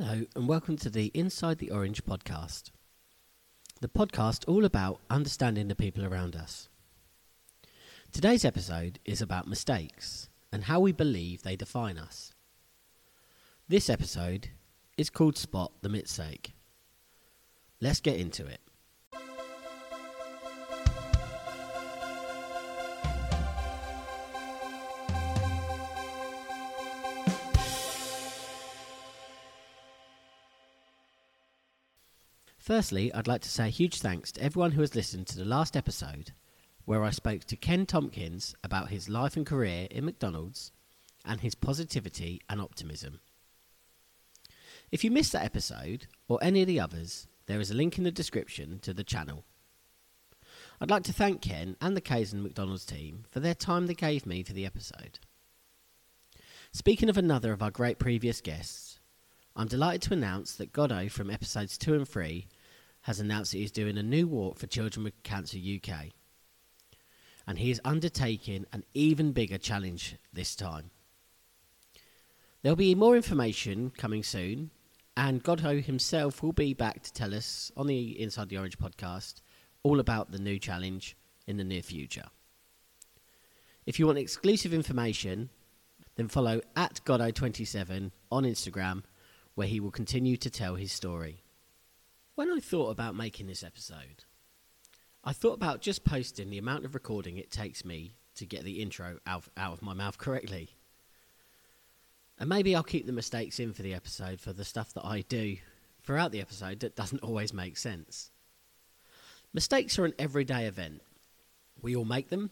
Hello, and welcome to the Inside the Orange podcast. The podcast all about understanding the people around us. Today's episode is about mistakes and how we believe they define us. This episode is called Spot the Mistake. Let's get into it. Firstly, I'd like to say a huge thanks to everyone who has listened to the last episode where I spoke to Ken Tompkins about his life and career in McDonald's and his positivity and optimism. If you missed that episode or any of the others, there is a link in the description to the channel. I'd like to thank Ken and the Kaizen McDonald's team for their time they gave me for the episode. Speaking of another of our great previous guests, I'm delighted to announce that Goddo from episodes 2 and 3 has announced that he's doing a new walk for Children with Cancer UK. And he is undertaking an even bigger challenge this time. There'll be more information coming soon, and Goddo himself will be back to tell us on the Inside the Orange podcast all about the new challenge in the near future. If you want exclusive information, then follow at Goddo27 on Instagram, where he will continue to tell his story. When I thought about making this episode, I thought about just posting the amount of recording it takes me to get the intro out, out of my mouth correctly. And maybe I'll keep the mistakes in for the episode for the stuff that I do throughout the episode that doesn't always make sense. Mistakes are an everyday event. We all make them,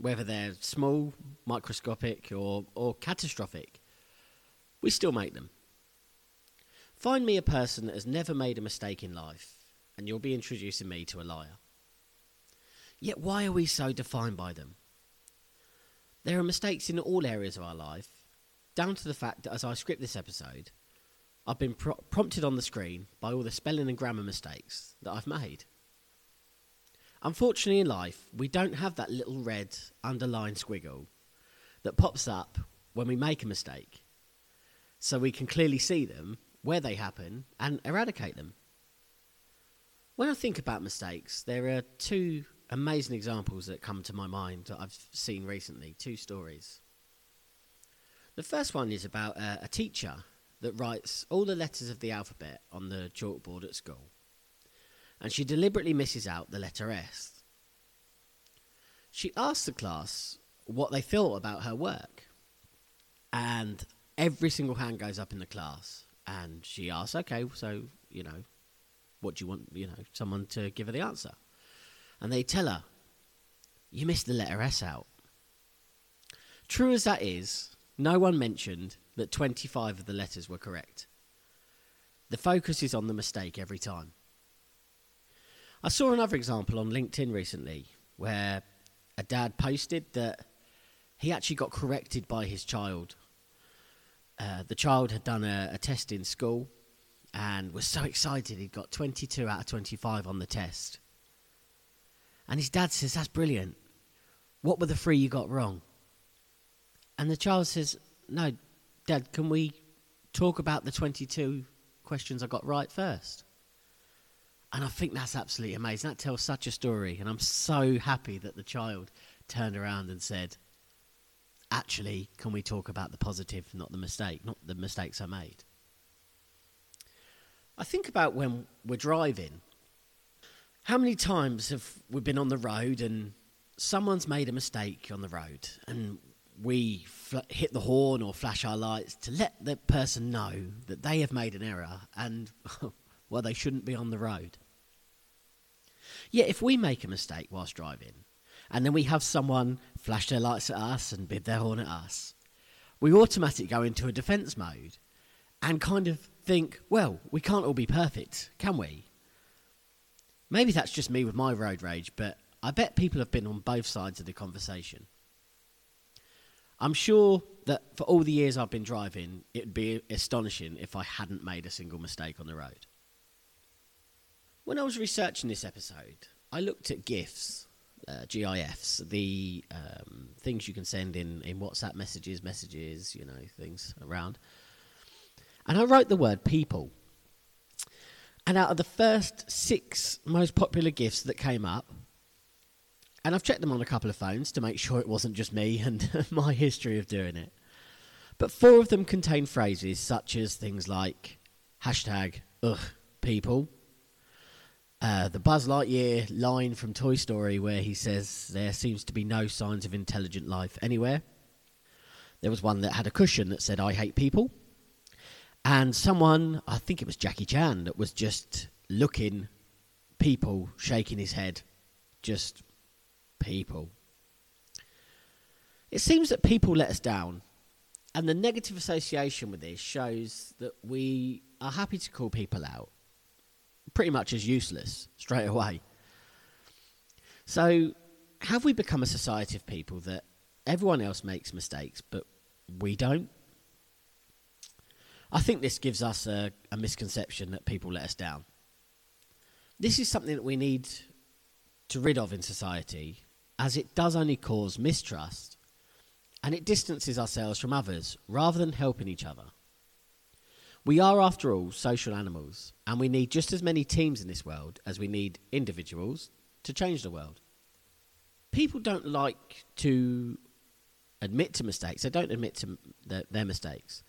whether they're small, microscopic, or, or catastrophic. We still make them. Find me a person that has never made a mistake in life, and you'll be introducing me to a liar. Yet, why are we so defined by them? There are mistakes in all areas of our life, down to the fact that as I script this episode, I've been pro- prompted on the screen by all the spelling and grammar mistakes that I've made. Unfortunately, in life, we don't have that little red underlined squiggle that pops up when we make a mistake, so we can clearly see them, where they happen, and eradicate them. When I think about mistakes, there are two amazing examples that come to my mind that I've seen recently, two stories. The first one is about a, a teacher that writes all the letters of the alphabet on the chalkboard at school, and she deliberately misses out the letter S. She asks the class what they thought about her work, and every single hand goes up in the class, and she asks, "Okay, so you know, what do you want? You know, someone to give her the answer?" And they tell her, "You missed the letter S out." True as that is, no one mentioned that 25 of the letters were correct. The focus is on the mistake every time. I saw another example on LinkedIn recently where a dad posted that he actually got corrected by his child. Uh, the child had done a, a test in school and was so excited he'd got 22 out of 25 on the test. And his dad says, That's brilliant. What were the three you got wrong? And the child says, No, Dad, can we talk about the 22 questions I got right first? And I think that's absolutely amazing. That tells such a story. And I'm so happy that the child turned around and said, Actually, can we talk about the positive, not the mistake, not the mistakes I made? I think about when we're driving. How many times have we been on the road and someone's made a mistake on the road and we fl- hit the horn or flash our lights to let the person know that they have made an error and, well, they shouldn't be on the road. Yet, if we make a mistake whilst driving and then we have someone flash their lights at us and bid their horn at us, we automatically go into a defence mode and kind of think, well, we can't all be perfect, can we? Maybe that's just me with my road rage, but I bet people have been on both sides of the conversation. I'm sure that for all the years I've been driving, it would be astonishing if I hadn't made a single mistake on the road. When I was researching this episode, I looked at GIFs, uh, GIFs, the um, things you can send in, in WhatsApp messages, messages, you know, things around. And I wrote the word people. And out of the first six most popular GIFs that came up, and I've checked them on a couple of phones to make sure it wasn't just me and my history of doing it. But four of them contain phrases such as things like hashtag ugh people, uh, the Buzz Lightyear line from Toy Story where he says there seems to be no signs of intelligent life anywhere. There was one that had a cushion that said I hate people. And someone, I think it was Jackie Chan, that was just looking people, shaking his head. Just people. It seems that people let us down, and the negative association with this shows that we are happy to call people out pretty much as useless straight away. So, have we become a society of people that everyone else makes mistakes, but we don't? I think this gives us a, a misconception that people let us down. This is something that we need to rid of in society as it does only cause mistrust and it distances ourselves from others rather than helping each other. We are, after all, social animals, and we need just as many teams in this world as we need individuals to change the world. People don't like to admit to mistakes, they don't admit to their, mistakes,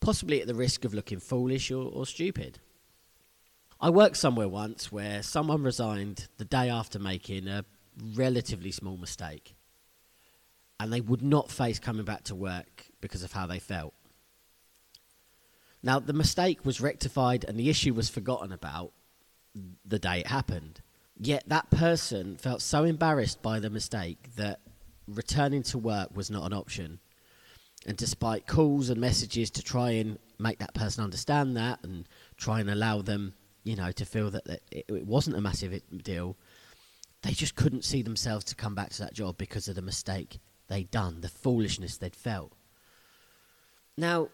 possibly at the risk of looking foolish or, or stupid. I worked somewhere once where someone resigned the day after making a relatively small mistake. And they would not face coming back to work because of how they felt. Now, the mistake was rectified and the issue was forgotten about the day it happened. Yet that person felt so embarrassed by the mistake that returning to work was not an option. And despite calls and messages to try and make that person understand that and try and allow them, you know, to feel that it, it wasn't a massive deal, they just couldn't see themselves to come back to that job because of the mistake they'd done, the foolishness they'd felt. Now,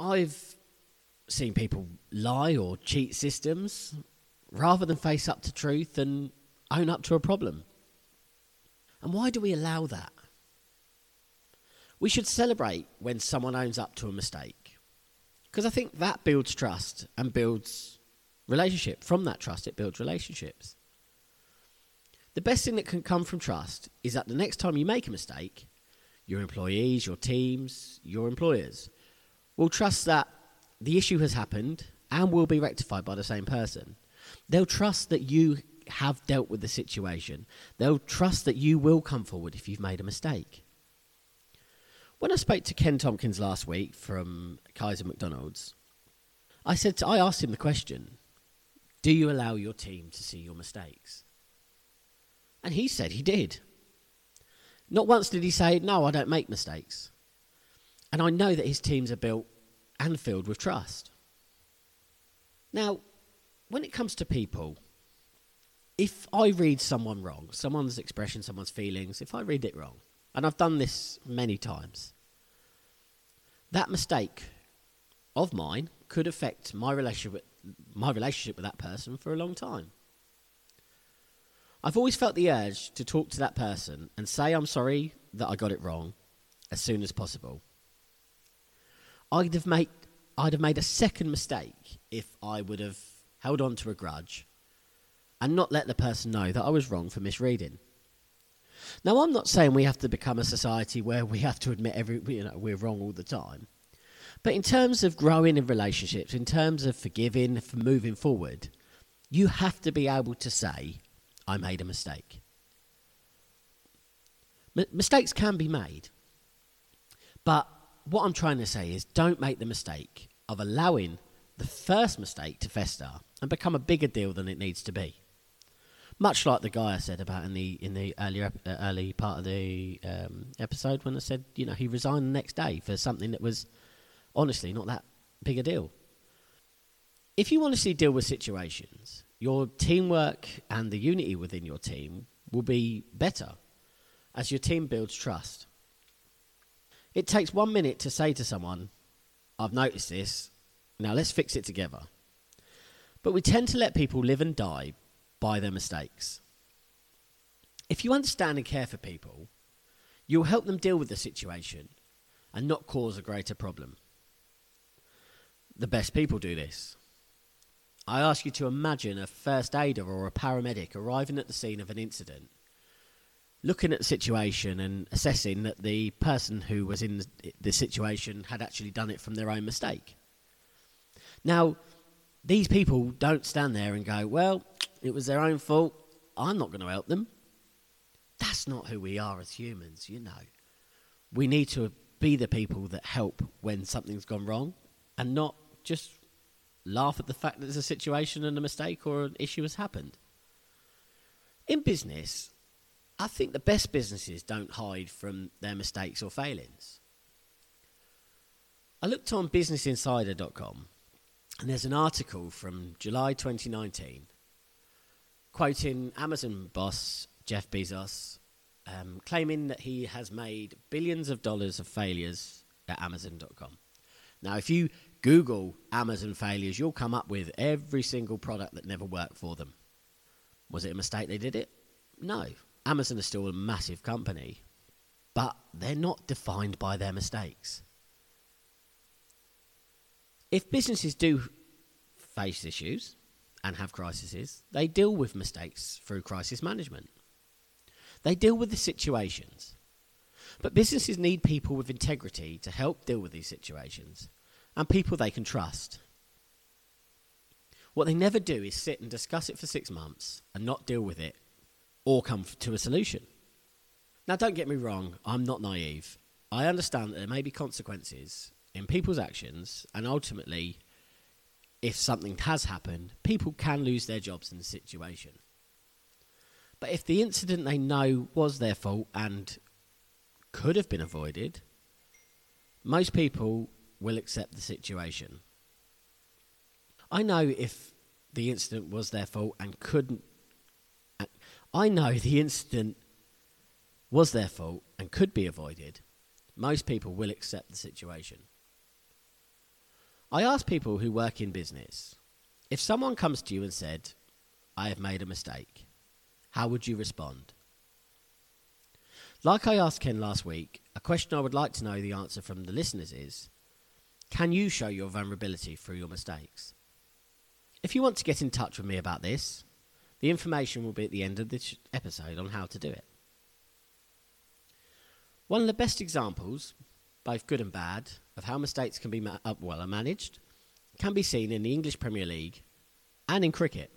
I've seen people lie or cheat systems rather than face up to truth and own up to a problem. And why do we allow that? We should celebrate when someone owns up to a mistake because I think that builds trust and builds relationship. From that trust, it builds relationships. The best thing that can come from trust is that the next time you make a mistake, your employees, your teams, your employers will trust that the issue has happened and will be rectified by the same person. They'll trust that you have dealt with the situation. They'll trust that you will come forward if you've made a mistake. When I spoke to Ken Tompkins last week from Kaiser McDonald's, I said to, I asked him the question, do you allow your team to see your mistakes? And he said he did. Not once did he say, No, I don't make mistakes. And I know that his teams are built and filled with trust. Now, when it comes to people, if I read someone wrong, someone's expression, someone's feelings, if I read it wrong, and I've done this many times, that mistake of mine could affect my relationship with, my relationship with that person for a long time. I've always felt the urge to talk to that person and say I'm sorry that I got it wrong as soon as possible. I'd have made I'd have made a second mistake if I would have held on to a grudge and not let the person know that I was wrong for misreading. Now I'm not saying we have to become a society where we have to admit every you know we're wrong all the time. But in terms of growing in relationships, in terms of forgiving, for moving forward, you have to be able to say I made a mistake. M- mistakes can be made. But what I'm trying to say is don't make the mistake of allowing the first mistake to fester and become a bigger deal than it needs to be. Much like the guy I said about in the in the earlier uh, early part of the um, episode when I said you know he resigned the next day for something that was honestly not that big a deal. If you want to see deal with situations, your teamwork and the unity within your team will be better as your team builds trust. It takes one minute to say to someone, I've noticed this, now let's fix it together. But we tend to let people live and die by their mistakes. If you understand and care for people, you'll help them deal with the situation and not cause a greater problem. the best people do this. I ask you to imagine a first aider or a paramedic arriving at the scene of an incident, looking at the situation and assessing that the person who was in the situation had actually done it from their own mistake. Now, these people don't stand there and go, well, it was their own fault. I'm not going to help them. That's not who we are as humans, you know. We need to be the people that help when something's gone wrong and not just laugh at the fact that there's a situation and a mistake or an issue has happened. In business, I think the best businesses don't hide from their mistakes or failings. I looked on businessinsider.com and there's an article from July 2019 quoting Amazon boss Jeff Bezos, um, claiming that he has made billions of dollars of failures at Amazon.com. Now, if you Google Amazon failures, you'll come up with every single product that never worked for them. Was it a mistake they did it? No. Amazon is still a massive company, but they're not defined by their mistakes. If businesses do face issues and have crises, they deal with mistakes through crisis management. They deal with the situations. But businesses need people with integrity to help deal with these situations and people they can trust. What they never do is sit and discuss it for six months and not deal with it or come to a solution. Now, don't get me wrong, I'm not naive. I understand that there may be consequences in people's actions, and ultimately, if something has happened, people can lose their jobs in the situation. But if the incident they know was their fault and could have been avoided, most people will accept the situation. I know if the incident was their fault and couldn't. I know the incident was their fault and could be avoided. Most people will accept the situation. I ask people who work in business if someone comes to you and said, I have made a mistake, how would you respond? Like I asked Ken last week, a question I would like to know the answer from the listeners is Can you show your vulnerability through your mistakes? If you want to get in touch with me about this, the information will be at the end of this episode on how to do it. One of the best examples, both good and bad, of how mistakes can be ma- uh, well managed can be seen in the English Premier League and in cricket.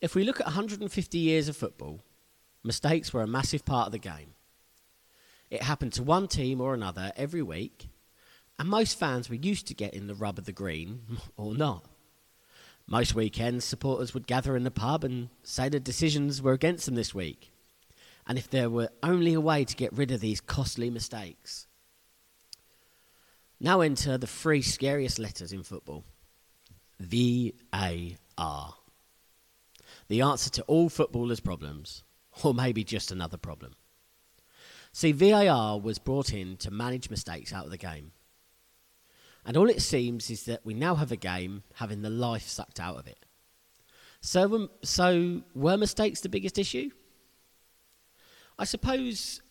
If we look at 150 years of football, mistakes were a massive part of the game. It happened to one team or another every week, and most fans were used to getting the rub of the green or not. Most weekends, supporters would gather in the pub and say the decisions were against them this week, and if there were only a way to get rid of these costly mistakes. Now enter the three scariest letters in football V A R the answer to all footballers' problems, or maybe just another problem. See, VAR was brought in to manage mistakes out of the game. And all it seems is that we now have a game having the life sucked out of it. So, um, so were mistakes the biggest issue? I suppose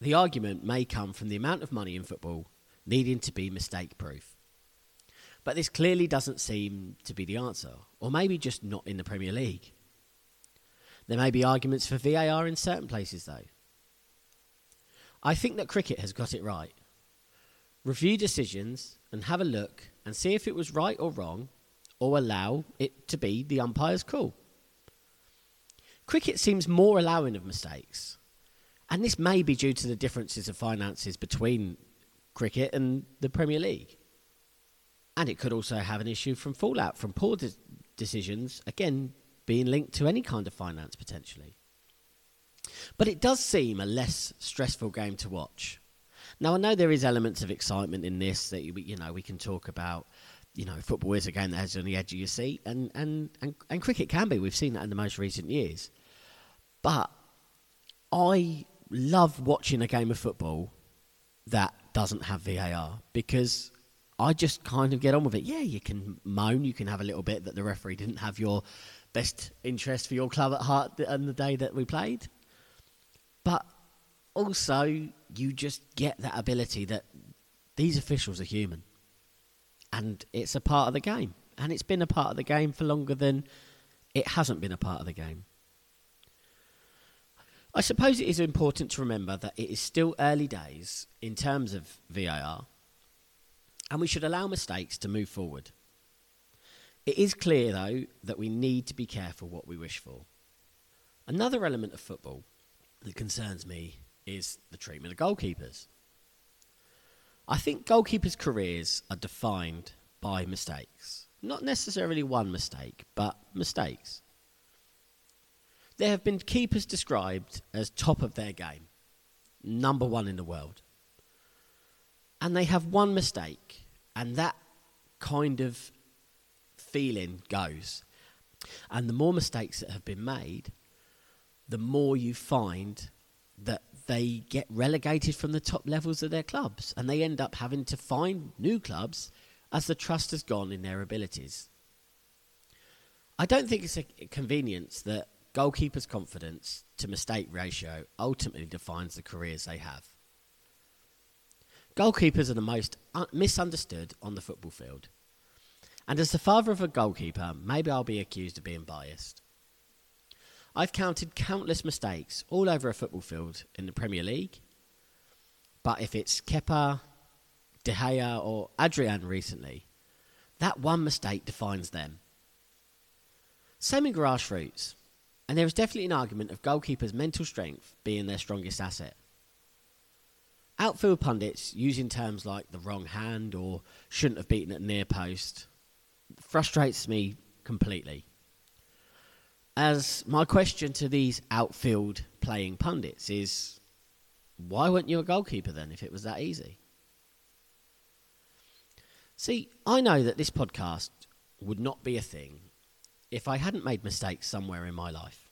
the argument may come from the amount of money in football needing to be mistake proof. But this clearly doesn't seem to be the answer, or maybe just not in the Premier League. There may be arguments for VAR in certain places, though. I think that cricket has got it right. Review decisions and have a look and see if it was right or wrong, or allow it to be the umpire's call. Cricket seems more allowing of mistakes, and this may be due to the differences of finances between cricket and the Premier League. And it could also have an issue from fallout from poor de- decisions, again, being linked to any kind of finance potentially. But it does seem a less stressful game to watch. Now I know there is elements of excitement in this that you, know we can talk about. You know, football is a game that has on the edge of your seat, and, and, and, and cricket can be. We've seen that in the most recent years. But I love watching a game of football that doesn't have VAR because I just kind of get on with it. Yeah, you can moan, you can have a little bit that the referee didn't have your best interest for your club at heart on the day that we played. But also, you just get that ability that these officials are human. And it's a part of the game. And it's been a part of the game for longer than it hasn't been a part of the game. I suppose it is important to remember that it is still early days in terms of VAR, and we should allow mistakes to move forward. It is clear, though, that we need to be careful what we wish for. Another element of football that concerns me is the treatment of goalkeepers. I think goalkeepers' careers are defined by mistakes. Not necessarily one mistake, but mistakes. There have been keepers described as top of their game, number one in the world. And they have one mistake, and that kind of feeling goes. And the more mistakes that have been made, the more you find that they get relegated from the top levels of their clubs and they end up having to find new clubs as the trust has gone in their abilities. I don't think it's a convenience that goalkeepers' confidence to mistake ratio ultimately defines the careers they have. Goalkeepers are the most un- misunderstood on the football field. And as the father of a goalkeeper, maybe I'll be accused of being biased. I've counted countless mistakes all over a football field in the Premier League. But if it's Kepa, De Gea, or Adrian recently, that one mistake defines them. Same in grassroots. And there is definitely an argument of goalkeepers' mental strength being their strongest asset. Outfield pundits using terms like the wrong hand or shouldn't have beaten at near post frustrates me completely. As my question to these outfield playing pundits is why weren't you a goalkeeper then if it was that easy? See, I know that this podcast would not be a thing if I hadn't made mistakes somewhere in my life.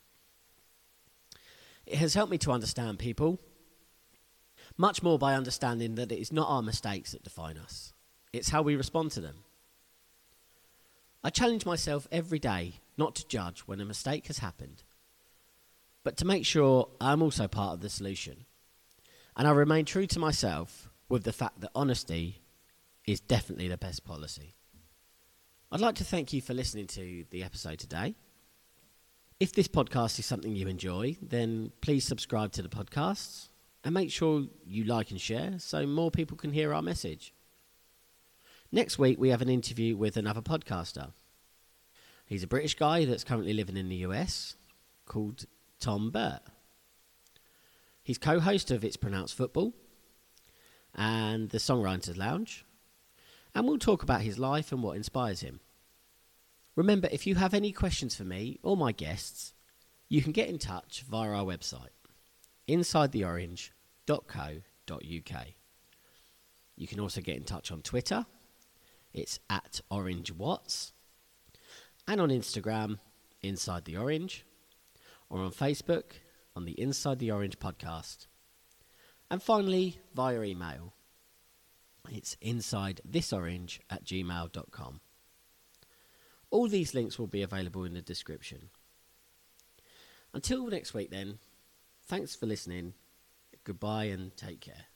It has helped me to understand people much more by understanding that it is not our mistakes that define us, it's how we respond to them. I challenge myself every day not to judge when a mistake has happened, but to make sure I'm also part of the solution. And I remain true to myself with the fact that honesty is definitely the best policy. I'd like to thank you for listening to the episode today. If this podcast is something you enjoy, then please subscribe to the podcast and make sure you like and share so more people can hear our message. Next week, we have an interview with another podcaster. He's a British guy that's currently living in the US called Tom Burt. He's co host of It's Pronounced Football and the Songwriters Lounge and we'll talk about his life and what inspires him. Remember, if you have any questions for me or my guests, you can get in touch via our website, insidetheorange.co.uk. You can also get in touch on Twitter, it's at Orange Watts. and on Instagram, Inside the Orange, or on Facebook, on the Inside the Orange podcast. And finally, via email it's inside thisorange at gmail.com. All these links will be available in the description. Until next week, then, thanks for listening. Goodbye and take care.